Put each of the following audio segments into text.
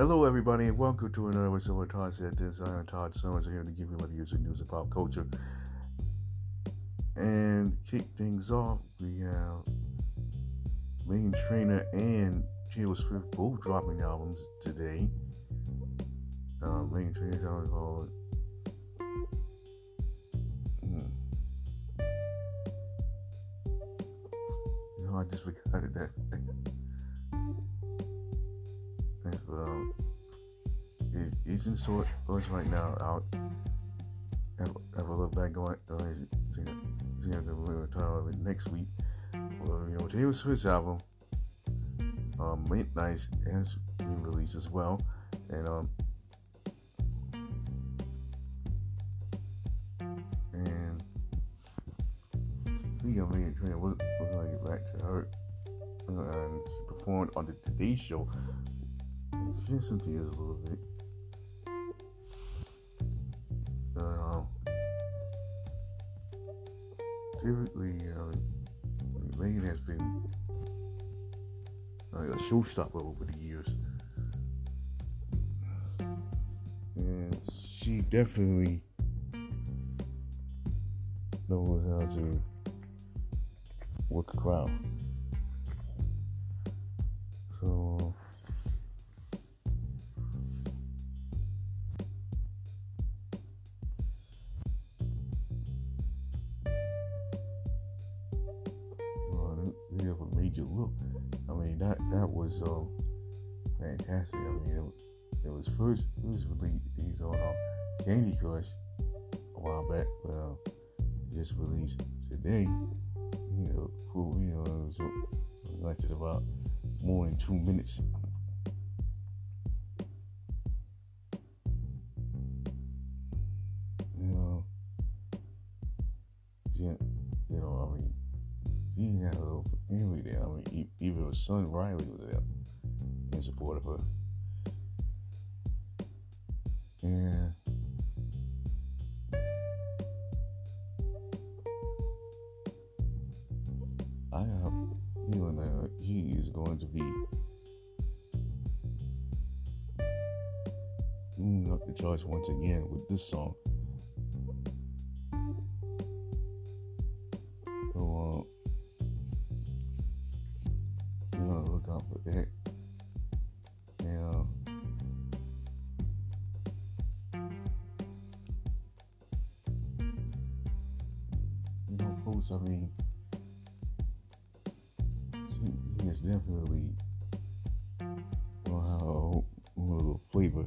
Hello, everybody, and welcome to another episode of Todd Said This. I am Todd Summers here to give you reviews of news and pop culture. And kick things off, we have Meghan Trainor and Taylor Swift both dropping albums today. Uh, Meghan Trainor's album called hmm. Know, I just forgot that. In sort us right now out. Have, have a look back it. Uh, see, see, we'll talk about it next week. Well, you know, Taylor Swift's album, um, Midnight has been released as well, and um, and we. We're, we're gonna get back to her. Uh, and she performed on the Today Show share some tears a little bit. Typically, uh, Meghan has been like a showstopper over the years. And she definitely knows how to work a crowd. So fantastic. I mean it, it was first it was released on uh, Candy Crush a while back, but uh, just released today. You know, cool. You know, it was lasted about more than two minutes. You know, yeah, you know, I mean, she had a family there. I mean, even her son Riley was there in support of her. And I have feeling that he is going to be moving up the charts once again with this song. So, uh, you're gonna look out for that. I mean, she, he is definitely a little flavor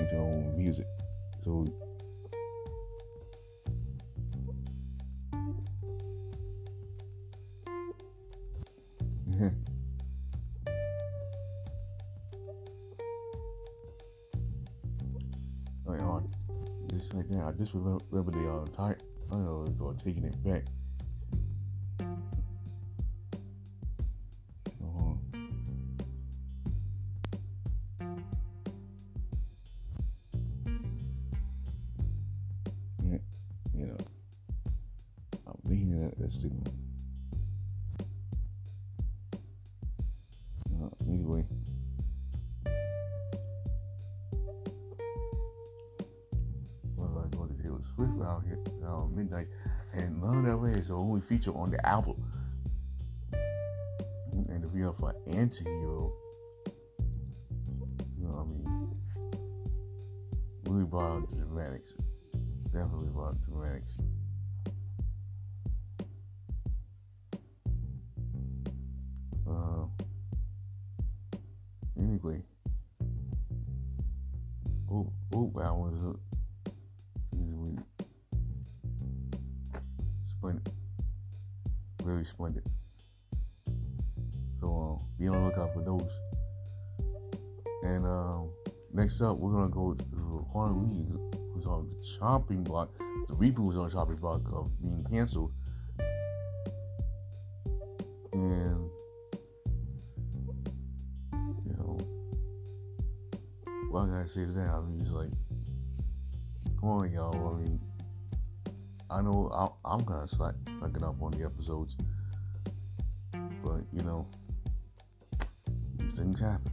into her own music. So, like, uh, just like that, I just remember, the uh, time, Know, uh, taking it back. Yeah, you know, I'm thinking that that's Rey is the only feature on the album. And if you're for anti-hero, you know what I mean, really brought the dramatics. Definitely brought the dramatics. Uh, anyway, oh, oh, that was a splendid, very splendid. So uh, be on the lookout for those. And um, next up, we're gonna go to Juan Lee, who's on the chopping block. The reboot was on the chopping block of being canceled, and you know, what I gotta say to that, I mean, it's like, come on, y'all. I mean, I know I, am gonna slack looking up on the episodes, but you know, these things happen.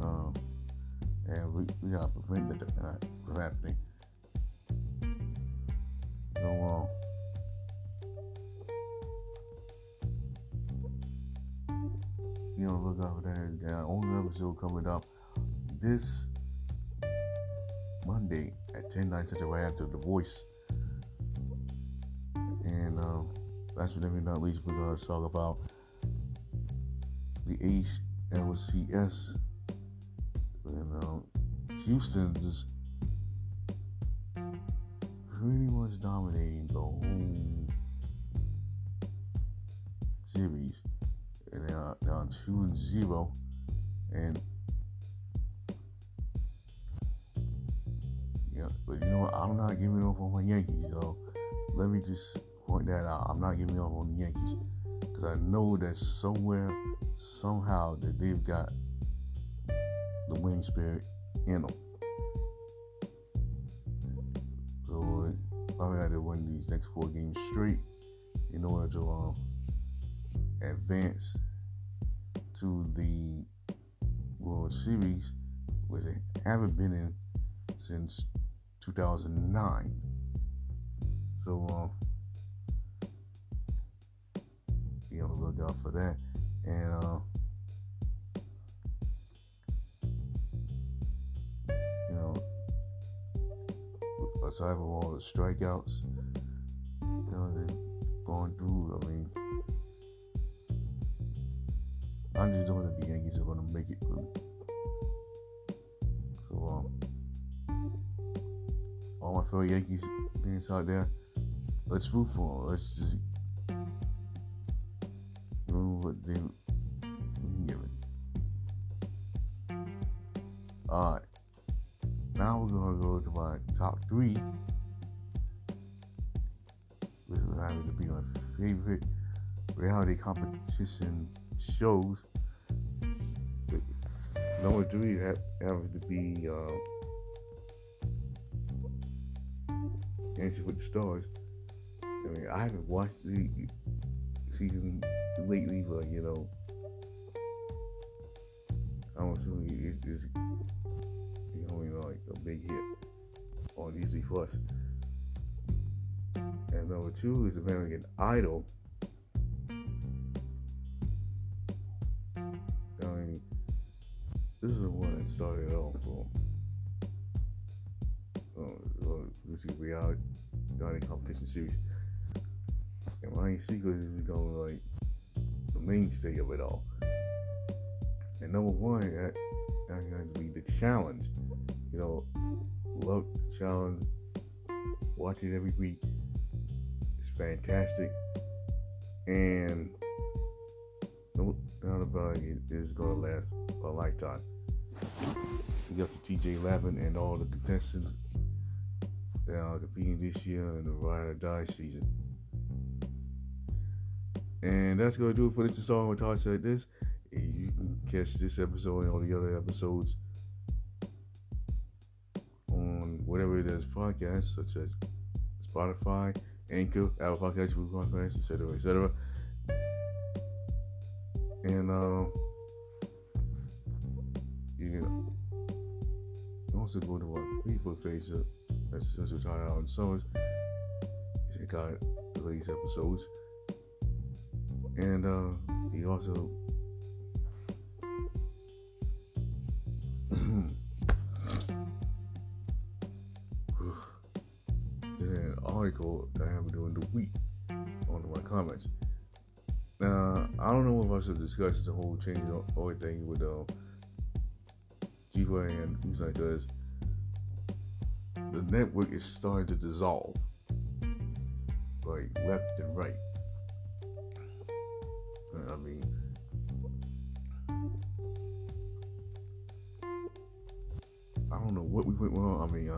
Um, and we, we gotta prevent that from happening. So, um, you know, look out for that. Got an older episode coming up. This Monday at 10 9 Central right after The Voice. And um, last but definitely not least, we're going to talk about the ALCS and um, Houston's pretty much dominating the whole series. And they're, they're on 2 and 0. And but you know what? I'm not giving up on my Yankees, so let me just point that out. I'm not giving up on the Yankees because I know that somewhere, somehow, that they've got the winning spirit in them. So have got to win these next four games straight in order to um, advance to the World Series, which they haven't been in since 2009. So, um, be on the lookout for that. And, uh, you know, aside from all the strikeouts, you know, they're going through, I mean, I just don't think the Yankees are going to make it all my fellow Yankees fans out there, let's root for them. Let's just do what they give it. All right. Now we're gonna go to my top three, This will happen to be my favorite reality competition shows. Number three having to be uh, Dancing with the Stars. I mean, I haven't watched the season lately, but you know, I'm assuming it's just becoming like a big hit on Disney Plus. And number two is American Idol. I mean, this is the one that started off from uh, uh, reality, reality competition series. And Ryan Seacrest is becoming like the mainstay of it all. And number one, that, that has to be the challenge. You know, love the challenge. Watch it every week. It's fantastic. And no doubt about it, it's going to last a lifetime. We got to TJ Lavin and all the contestants that are competing this year in the Ride or Die season. And that's to do it for this installment with Todd said this. You can catch this episode and all the other episodes on whatever it is podcasts, such as Spotify, Anchor, Apple Podcasts, Google Podcasts, etc., etc. And uh, you can also go to our Facebook page. That's Central Tyler Allen Summers. Check out the latest episodes. And uh, he also an article that I have during the week on my comments. Now, I don't know if I should discuss the whole change or thing with uh, G-Way and Usain because the network is starting to dissolve, like left and right. I mean, I don't know what we went wrong. I mean, I,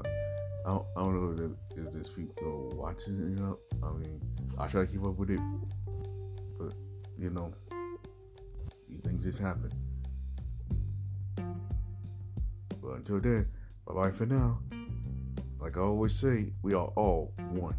I, don't, I don't know if, if there's people watching it. You know, I mean, I try to keep up with it, but you know, these things just happen. But until then, bye bye for now. Like I always say, we are all one.